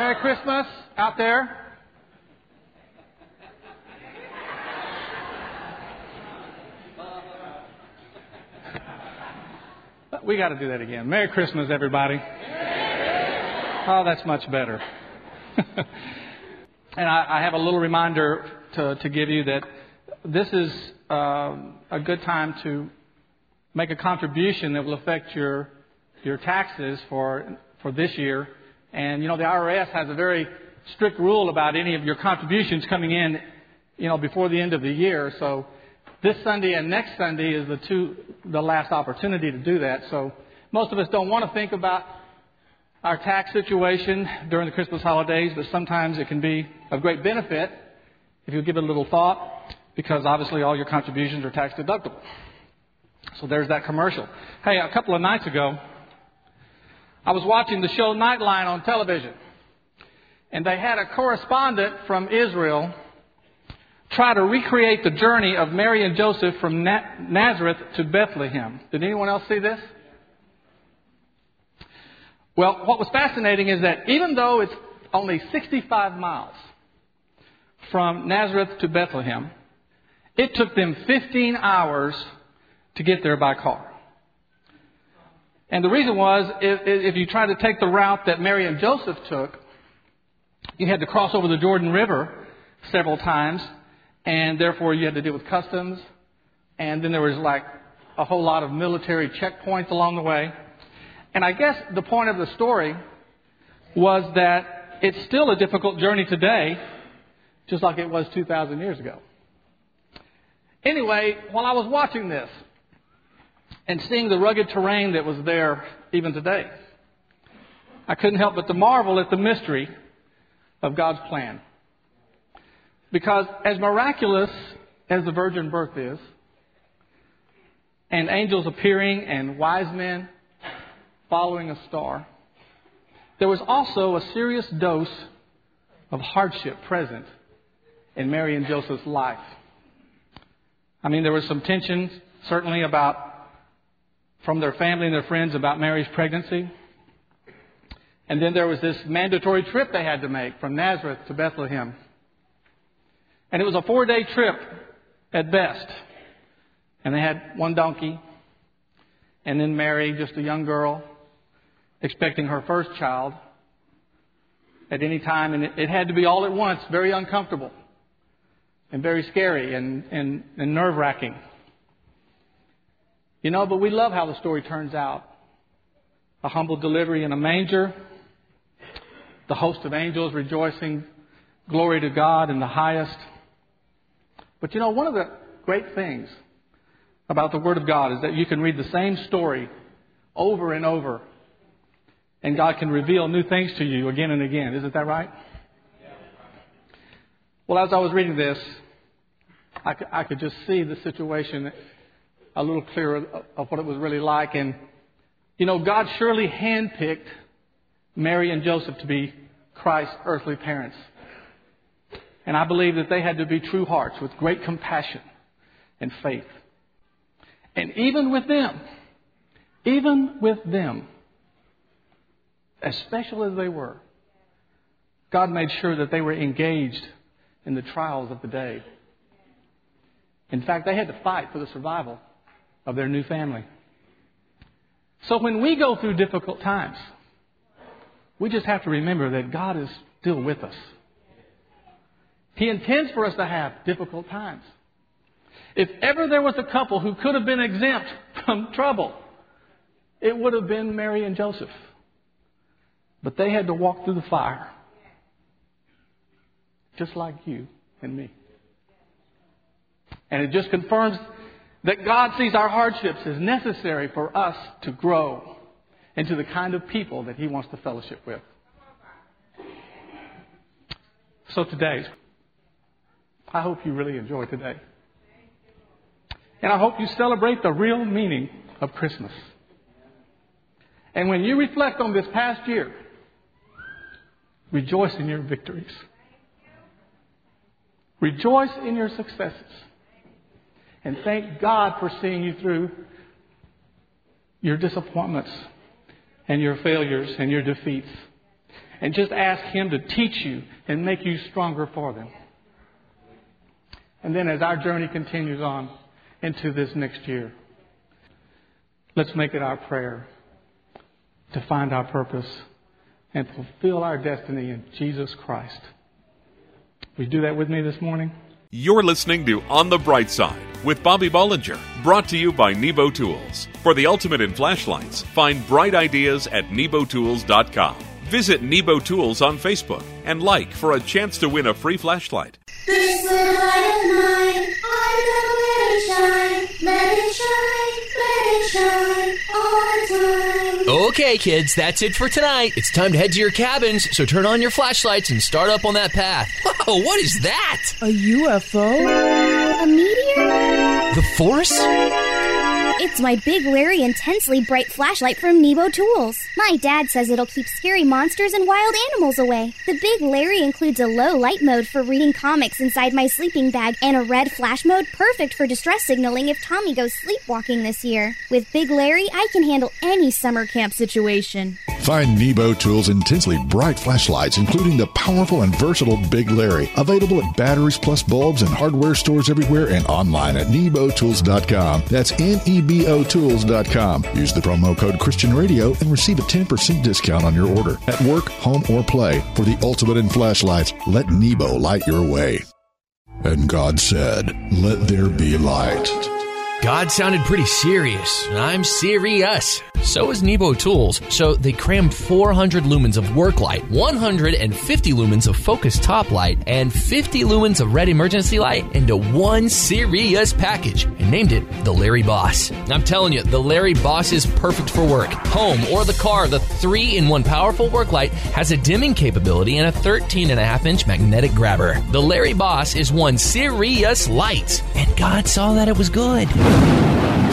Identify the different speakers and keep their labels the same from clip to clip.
Speaker 1: Merry Christmas out there. We got to do that again. Merry Christmas, everybody. Oh, that's much better. and I, I, have a little reminder to, to give you that this is uh, a good time to make a contribution that will affect your your taxes for for this year. And you know the IRS has a very strict rule about any of your contributions coming in, you know, before the end of the year. So this Sunday and next Sunday is the two the last opportunity to do that. So most of us don't want to think about our tax situation during the Christmas holidays, but sometimes it can be of great benefit if you give it a little thought, because obviously all your contributions are tax deductible. So there's that commercial. Hey, a couple of nights ago, I was watching the show Nightline on television, and they had a correspondent from Israel try to recreate the journey of Mary and Joseph from Nazareth to Bethlehem. Did anyone else see this? Well, what was fascinating is that even though it's only 65 miles from Nazareth to Bethlehem, it took them 15 hours to get there by car. And the reason was, if, if you tried to take the route that Mary and Joseph took, you had to cross over the Jordan River several times, and therefore you had to deal with customs, and then there was like a whole lot of military checkpoints along the way. And I guess the point of the story was that it's still a difficult journey today, just like it was 2,000 years ago. Anyway, while I was watching this and seeing the rugged terrain that was there even today, I couldn't help but to marvel at the mystery of God's plan. Because as miraculous as the virgin birth is, and angels appearing and wise men following a star, there was also a serious dose of hardship present in Mary and Joseph's life. I mean, there was some tension, certainly, about from their family and their friends about Mary's pregnancy. And then there was this mandatory trip they had to make from Nazareth to Bethlehem. And it was a four day trip at best. And they had one donkey, and then Mary, just a young girl, expecting her first child at any time, and it, had to be all at once, very uncomfortable and very scary and, and, and nerve wracking. You know, but we love how the story turns out. A humble delivery in a manger, the host of angels rejoicing, glory to God in the highest. But you know, one of the great things about the Word of God is that you can read the same story over and over and God can reveal new things to you again and again. Isn't that right? Well, as I was reading this, I could, I could just see the situation a little clearer of what it was really like. And, you know, God surely handpicked Mary and Joseph to be Christ's earthly parents. And I believe that they had to be true hearts with great compassion and faith. And even with them, even with them, as special as they were, God made sure that they were engaged in the trials of the day. In fact, they had to fight for the survival of their new family. So when we go through difficult times, we just have to remember that God is still with us. He intends for us to have difficult times. If ever there was a couple who could have been exempt from trouble, it would have been Mary and Joseph. But they had to walk through the fire. Just like you and me. And it just confirms that God sees our hardships as necessary for us to grow into the kind of people that He wants to fellowship with. So today, I hope you really enjoy today. And I hope you celebrate the real meaning of Christmas. And when you reflect on this past year, rejoice in your victories. Rejoice in your successes. And thank God for seeing you through your disappointments and your failures and your defeats. And just ask Him to teach you and make you stronger for them. And then as our journey continues on into this next year, let's make it our prayer to find our purpose and fulfill our destiny in Jesus Christ. Will you do that with me this morning?
Speaker 2: You're listening to On the Bright Side with Bobby Bollinger, brought to you by Nebo Tools. For the ultimate in flashlights, find bright ideas at nebotools.com. Visit Nebo Tools on Facebook and like for a chance to win a free flashlight.
Speaker 3: This little light of mine, I'm let it shine, let it shine, let it shine all the time.
Speaker 4: Okay, kids, that's it for tonight. It's time to head to your cabins, so turn on your flashlights and start up on that path. Whoa, what is that?
Speaker 5: A UFO?
Speaker 3: A meteor?
Speaker 4: The Force?
Speaker 6: It's my Big Larry Intensely Bright flashlight from Nebo Tools. My dad says it'll keep scary monsters and wild animals away. The Big Larry includes a low light mode for reading comics inside my sleeping bag and a red flash mode perfect for distress signaling if Tommy goes sleepwalking this year. With Big Larry, I can handle any summer camp situation.
Speaker 7: Find Nebo Tools' intensely bright flashlights, including the powerful and versatile Big Larry, available at batteries plus bulbs and hardware stores everywhere and online at nebotools.com. That's N E B O Use the promo code Christian Radio and receive a 10% discount on your order at work, home, or play. For the ultimate in flashlights, let Nebo light your way. And God said, Let there be light.
Speaker 4: God sounded pretty serious. I'm serious. So is Nebo Tools. So they crammed 400 lumens of work light, 150 lumens of focus top light, and 50 lumens of red emergency light into one serious package and named it the Larry Boss. I'm telling you, the Larry Boss is perfect for work, home, or the car. The three in one powerful work light has a dimming capability and a 13 and a half inch magnetic grabber. The Larry Boss is one serious light, and God saw that it was good.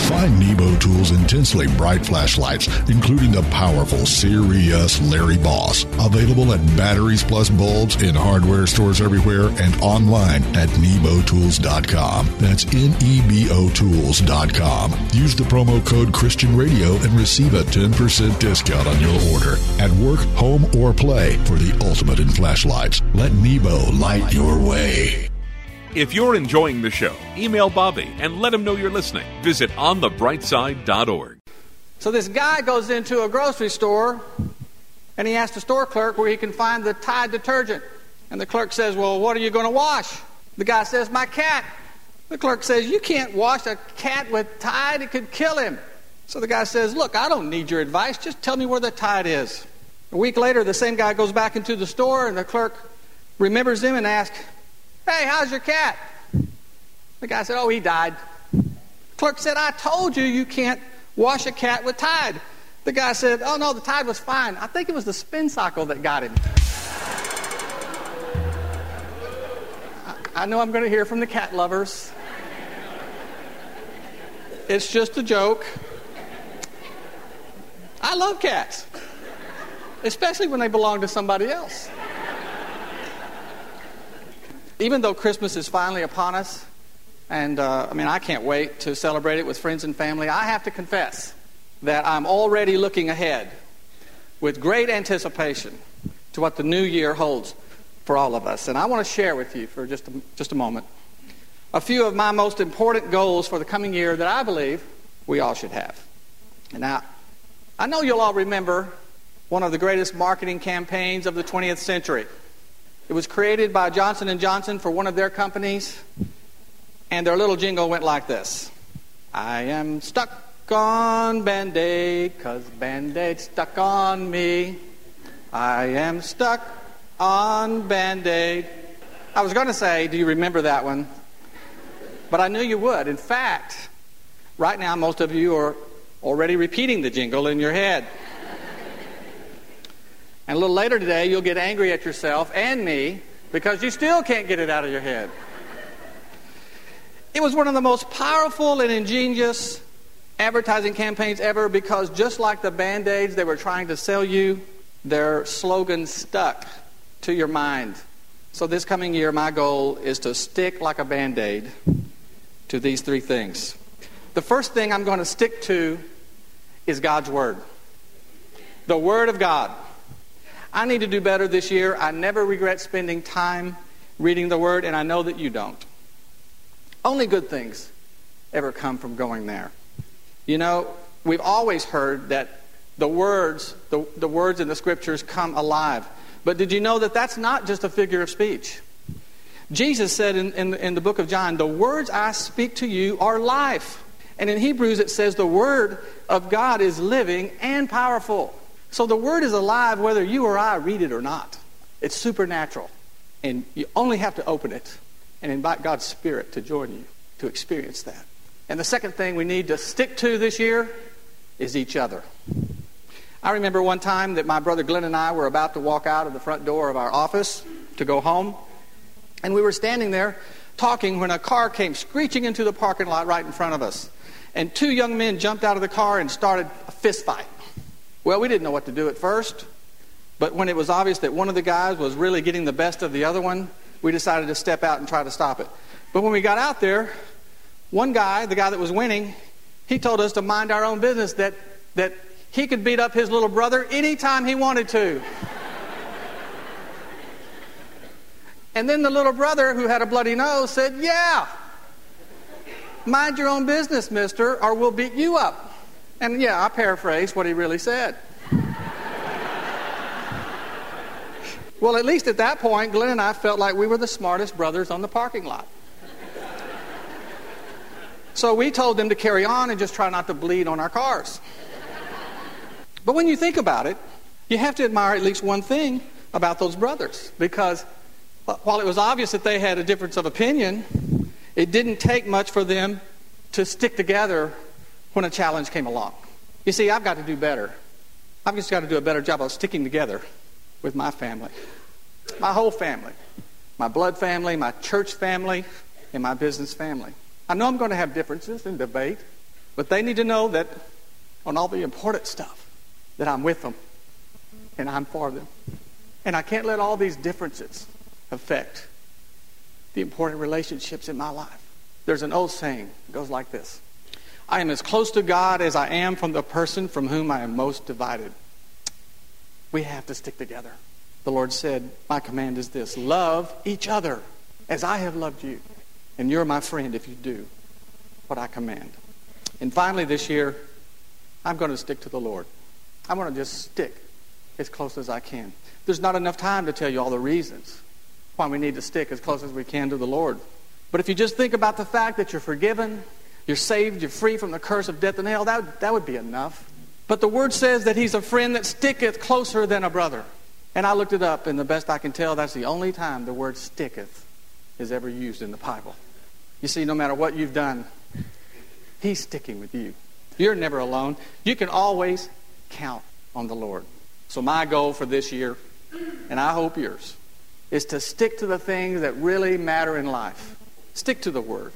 Speaker 7: Find Nebo Tools' intensely bright flashlights, including the powerful serious Larry Boss, available at batteries plus bulbs in hardware stores everywhere and online at nebotools.com. That's N E B O Tools.com. Use the promo code Christian Radio and receive a 10% discount on your order at work, home, or play for the ultimate in flashlights. Let Nebo light your way.
Speaker 2: If you're enjoying the show, email Bobby and let him know you're listening. Visit onthebrightside.org.
Speaker 1: So this guy goes into a grocery store and he asks the store clerk where he can find the Tide detergent. And the clerk says, Well, what are you going to wash? The guy says, My cat. The clerk says, You can't wash a cat with Tide, it could kill him. So the guy says, Look, I don't need your advice, just tell me where the Tide is. A week later, the same guy goes back into the store and the clerk remembers him and asks, Hey, how's your cat? The guy said, Oh, he died. Clerk said, I told you you can't wash a cat with Tide. The guy said, Oh, no, the Tide was fine. I think it was the spin cycle that got him. I, I know I'm going to hear from the cat lovers. It's just a joke. I love cats, especially when they belong to somebody else. Even though Christmas is finally upon us, and uh, I mean, I can't wait to celebrate it with friends and family, I have to confess that I'm already looking ahead with great anticipation to what the new year holds for all of us. And I want to share with you for just a, just a moment a few of my most important goals for the coming year that I believe we all should have. And now, I know you'll all remember one of the greatest marketing campaigns of the 20th century. It was created by Johnson & Johnson for one of their companies, and their little jingle went like this. I am stuck on Band-Aid, cause Band-Aid stuck on me. I am stuck on Band-Aid. I was going to say, do you remember that one? But I knew you would. In fact, right now most of you are already repeating the jingle in your head. And a little later today, you'll get angry at yourself and me because you still can't get it out of your head. It was one of the most powerful and ingenious advertising campaigns ever because just like the band aids they were trying to sell you, their slogan stuck to your mind. So this coming year, my goal is to stick like a band aid to these three things. The first thing I'm going to stick to is God's Word. The Word of God. I need to do better this year. I never regret spending time reading the Word, and I know that you don't. Only good things ever come from going there. You know, we've always heard that the words, the, the words in the scriptures come alive. But did you know that that's not just a figure of speech? Jesus said in, in, in the book of John, The words I speak to you are life. And in Hebrews, it says the word of God is living and powerful. So the word is alive whether you or I read it or not. It's supernatural. And you only have to open it and invite God's Spirit to join you to experience that. And the second thing we need to stick to this year is each other. I remember one time that my brother Glenn and I were about to walk out of the front door of our office to go home. And we were standing there talking when a car came screeching into the parking lot right in front of us. And two young men jumped out of the car and started a fist fight. Well, we didn't know what to do at first, but when it was obvious that one of the guys was really getting the best of the other one, we decided to step out and try to stop it. But when we got out there, one guy, the guy that was winning, he told us to mind our own business, that, that he could beat up his little brother anytime he wanted to. and then the little brother, who had a bloody nose, said, Yeah, mind your own business, mister, or we'll beat you up. And yeah, I paraphrase what he really said. well, at least at that point, Glenn and I felt like we were the smartest brothers on the parking lot. So we told them to carry on and just try not to bleed on our cars. But when you think about it, you have to admire at least one thing about those brothers because while it was obvious that they had a difference of opinion, it didn't take much for them to stick together when a challenge came along. You see, I've got to do better. I've just got to do a better job of sticking together with my family, my whole family, my blood family, my church family, and my business family. I know I'm going to have differences and debate, but they need to know that on all the important stuff, that I'm with them and I'm for them. And I can't let all these differences affect the important relationships in my life. There's an old saying that goes like this I am as close to God as I am from the person from whom I am most divided. We have to stick together. The Lord said, My command is this love each other as I have loved you. And you're my friend if you do what I command. And finally, this year, I'm going to stick to the Lord. I'm going to just stick as close as I can. There's not enough time to tell you all the reasons why we need to stick as close as we can to the Lord. But if you just think about the fact that you're forgiven, you're saved, you're free from the curse of death and hell, that, that would be enough. But the word says that he's a friend that sticketh closer than a brother. And I looked it up, and the best I can tell, that's the only time the word sticketh is ever used in the Bible. You see, no matter what you've done, He's sticking with you. You're never alone. You can always count on the Lord. So, my goal for this year, and I hope yours, is to stick to the things that really matter in life. Stick to the Word.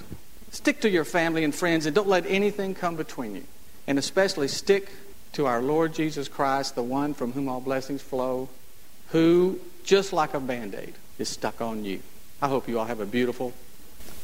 Speaker 1: Stick to your family and friends, and don't let anything come between you. And especially stick to our Lord Jesus Christ, the one from whom all blessings flow, who, just like a band aid, is stuck on you. I hope you all have a beautiful,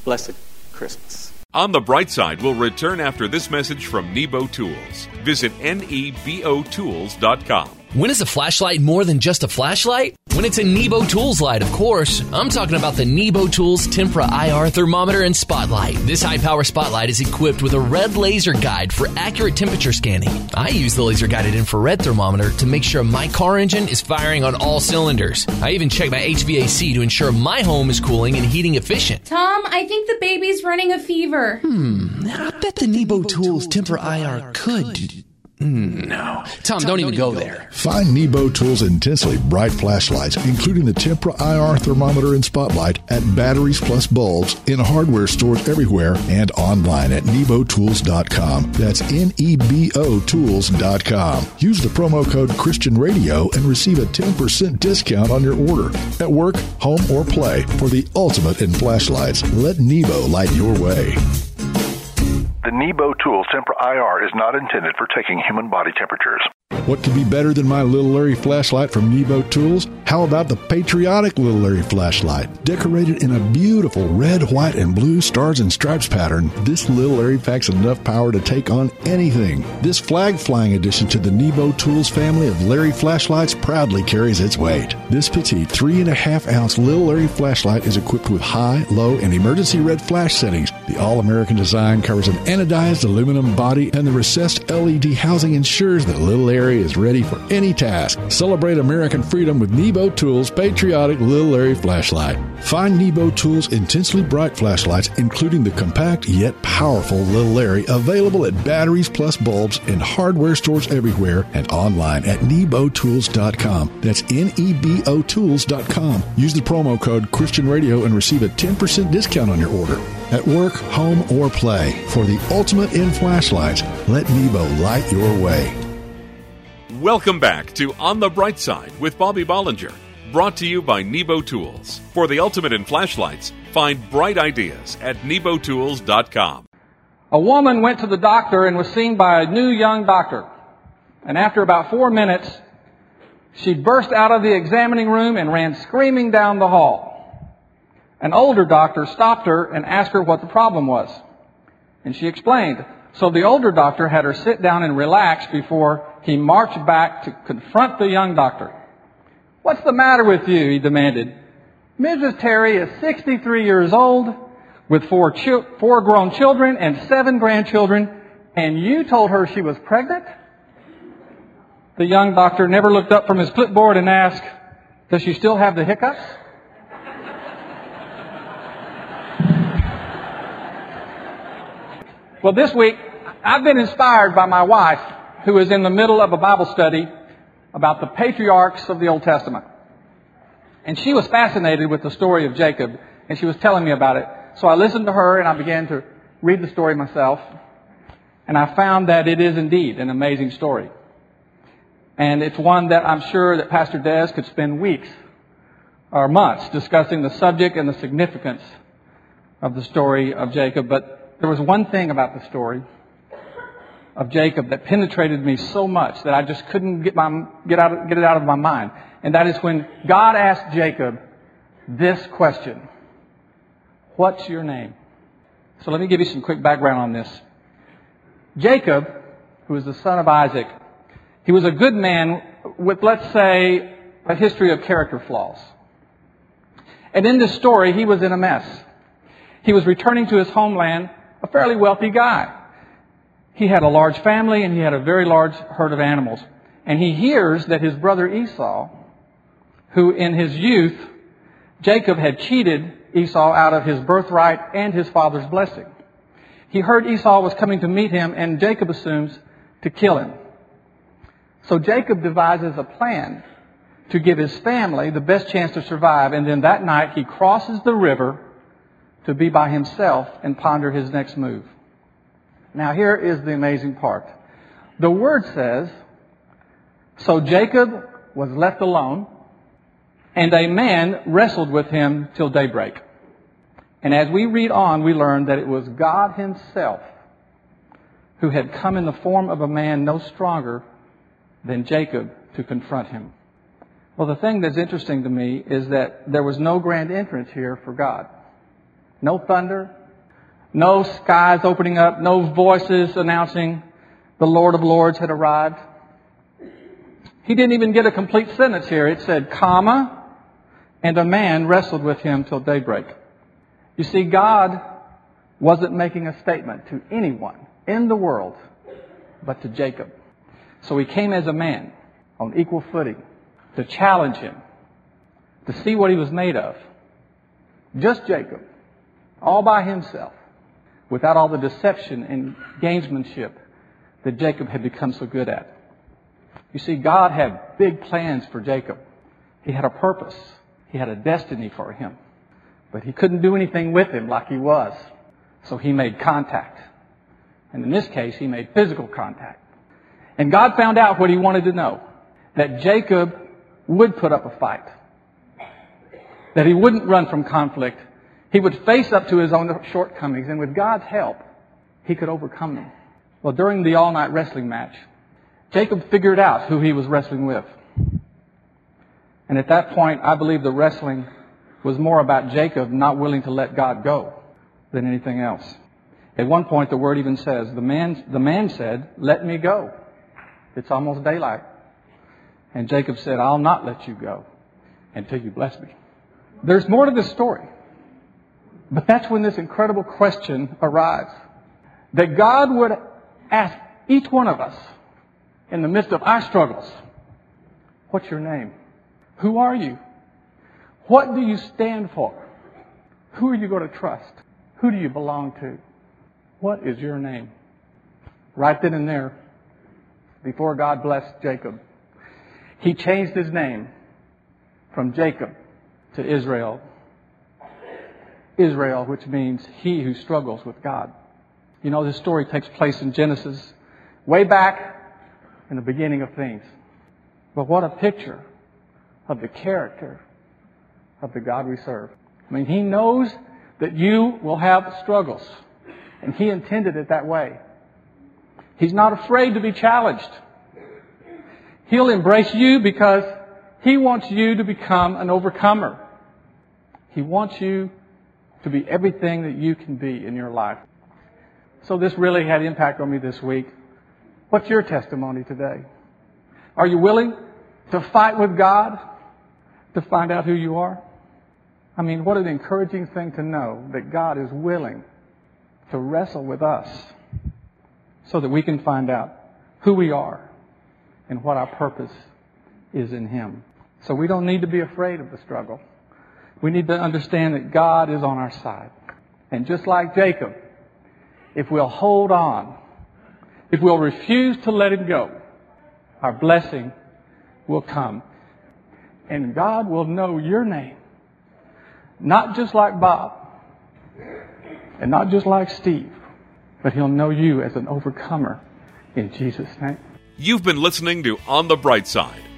Speaker 1: blessed Christmas.
Speaker 2: On the bright side, we'll return after this message from Nebo Tools. Visit nebotools.com.
Speaker 4: When is a flashlight more than just a flashlight? When it's a Nebo Tools light, of course. I'm talking about the Nebo Tools Tempra IR thermometer and spotlight. This high power spotlight is equipped with a red laser guide for accurate temperature scanning. I use the laser guided infrared thermometer to make sure my car engine is firing on all cylinders. I even check my HVAC to ensure my home is cooling and heating efficient.
Speaker 8: Tom, I think the baby's running a fever.
Speaker 5: Hmm, I bet the Nebo Tools Tempra IR could
Speaker 4: No. Tom, don't, even go there.
Speaker 7: Find Nebo Tools intensely bright flashlights, including the Tempra IR thermometer and spotlight at Batteries Plus Bulbs in hardware stores everywhere and online at nebotools.com. That's N-E-B-O tools.com. Use the promo code Christian Radio and receive a 10% discount on your order. At work, home, or play, for the ultimate in flashlights, let Nebo light your way.
Speaker 8: The Nebo Tools Tempra IR is not intended for taking human body temperatures.
Speaker 7: What could be better than my Little Larry flashlight from Nebo Tools? How about the patriotic Little Larry flashlight? Decorated in a beautiful red, white, and blue stars and stripes pattern, this Little Larry packs enough power to take on anything. This flag flying addition to the Nebo Tools family of Larry flashlights proudly carries its weight. This petite 3.5 ounce Little Larry flashlight is equipped with high, low, and emergency red flash settings. The all American design covers an anodized aluminum body, and the recessed LED housing ensures that Little Larry is ready for any task. Celebrate American freedom with Nebo Tools patriotic Little Larry flashlight. Find Nebo Tools intensely bright flashlights, including the compact yet powerful Little Larry, available at Batteries Plus Bulbs in hardware stores everywhere and online at nebotools.com. That's N-E-B-O tools.com. Use the promo code Christian Radio and receive a 10% discount on your order. At work, home, or play, for the ultimate in flashlights, let Nebo light your way.
Speaker 2: Welcome back to On the Bright Side with Bobby Bollinger, brought to you by Nebo Tools. For the ultimate in flashlights, find bright ideas at nebotools.com.
Speaker 1: A woman went to the doctor and was seen by a new young doctor. And after about four minutes, she burst out of the examining room and ran screaming down the hall. An older doctor stopped her and asked her what the problem was. And she explained. So the older doctor had her sit down and relax before he marched back to confront the young doctor. What's the matter with you? he demanded. Mrs. Terry is 63 years old with four, chi- four grown children and seven grandchildren, and you told her she was pregnant? The young doctor never looked up from his clipboard and asked, Does she still have the hiccups? Well, this week, I've been inspired by my wife, who is in the middle of a Bible study about the patriarchs of the Old Testament. And she was fascinated with the story of Jacob, and she was telling me about it. So I listened to her and I began to read the story myself. And I found that it is indeed an amazing story. And it's one that I'm sure that Pastor Des could spend weeks or months discussing the subject and the significance of the story of Jacob. But there was one thing about the story of Jacob that penetrated me so much that I just couldn't get, my, get, out, get it out of my mind. And that is when God asked Jacob this question What's your name? So let me give you some quick background on this. Jacob, who was the son of Isaac, he was a good man with, let's say, a history of character flaws. And in this story, he was in a mess. He was returning to his homeland, a fairly wealthy guy. He had a large family and he had a very large herd of animals. And he hears that his brother Esau, who in his youth, Jacob had cheated Esau out of his birthright and his father's blessing. He heard Esau was coming to meet him and Jacob assumes to kill him. So Jacob devises a plan to give his family the best chance to survive. And then that night he crosses the river to be by himself and ponder his next move. Now here is the amazing part. The word says, So Jacob was left alone, and a man wrestled with him till daybreak. And as we read on, we learn that it was God himself who had come in the form of a man no stronger than Jacob to confront him. Well, the thing that's interesting to me is that there was no grand entrance here for God. No thunder, no skies opening up, no voices announcing the Lord of Lords had arrived. He didn't even get a complete sentence here. It said, comma, and a man wrestled with him till daybreak. You see, God wasn't making a statement to anyone in the world but to Jacob. So he came as a man on equal footing to challenge him, to see what he was made of. Just Jacob, all by himself, without all the deception and gamesmanship that Jacob had become so good at. You see, God had big plans for Jacob. He had a purpose. He had a destiny for him. But he couldn't do anything with him like he was. So he made contact. And in this case, he made physical contact. And God found out what he wanted to know. That Jacob would put up a fight. That he wouldn't run from conflict. He would face up to his own shortcomings. And with God's help, he could overcome them. Well, during the all night wrestling match, Jacob figured out who he was wrestling with. And at that point, I believe the wrestling was more about Jacob not willing to let God go than anything else. At one point, the word even says, the man, the man said, let me go. It's almost daylight. And Jacob said, I'll not let you go until you bless me. There's more to this story. But that's when this incredible question arrives. That God would ask each one of us in the midst of our struggles, what's your name? Who are you? What do you stand for? Who are you going to trust? Who do you belong to? What is your name? Right then and there, before God blessed Jacob, he changed his name from Jacob to Israel. Israel, which means he who struggles with God. You know, this story takes place in Genesis, way back in the beginning of things. But what a picture of the character of the God we serve. I mean, He knows that you will have struggles, and He intended it that way. He's not afraid to be challenged. He'll embrace you because He wants you to become an overcomer. He wants you to be everything that you can be in your life. So this really had impact on me this week. What's your testimony today? Are you willing to fight with God to find out who you are? I mean, what an encouraging thing to know that God is willing to wrestle with us so that we can find out who we are and what our purpose is in Him. So we don't need to be afraid of the struggle. We need to understand that God is on our side. And just like Jacob, if we'll hold on, if we'll refuse to let Him go, our blessing will come. And God will know your name. Not just like Bob, and not just like Steve, but He'll know you as an overcomer in Jesus' name.
Speaker 2: You've been listening to On the Bright Side,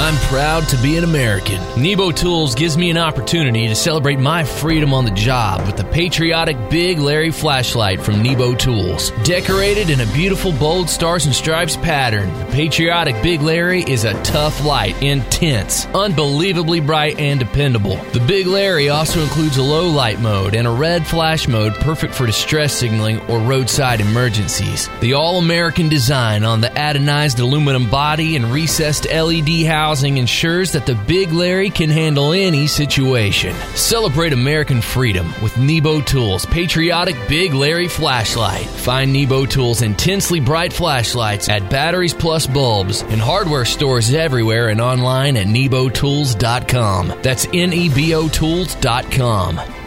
Speaker 4: I'm proud to be an American. Nebo Tools gives me an opportunity to celebrate my freedom on the job with the patriotic Big Larry flashlight from Nebo Tools. Decorated in a beautiful bold stars and stripes pattern, the patriotic Big Larry is a tough light, intense, unbelievably bright, and dependable. The Big Larry also includes a low light mode and a red flash mode perfect for distress signaling or roadside emergencies. The all American design on the anodized aluminum body and recessed LED housing ensures that the Big Larry can handle any situation. Celebrate American freedom with Nebo Tools Patriotic Big Larry Flashlight. Find Nebo Tools intensely bright flashlights at Batteries Plus Bulbs in hardware stores everywhere and online at nebotools.com. That's N E B O Tools.com.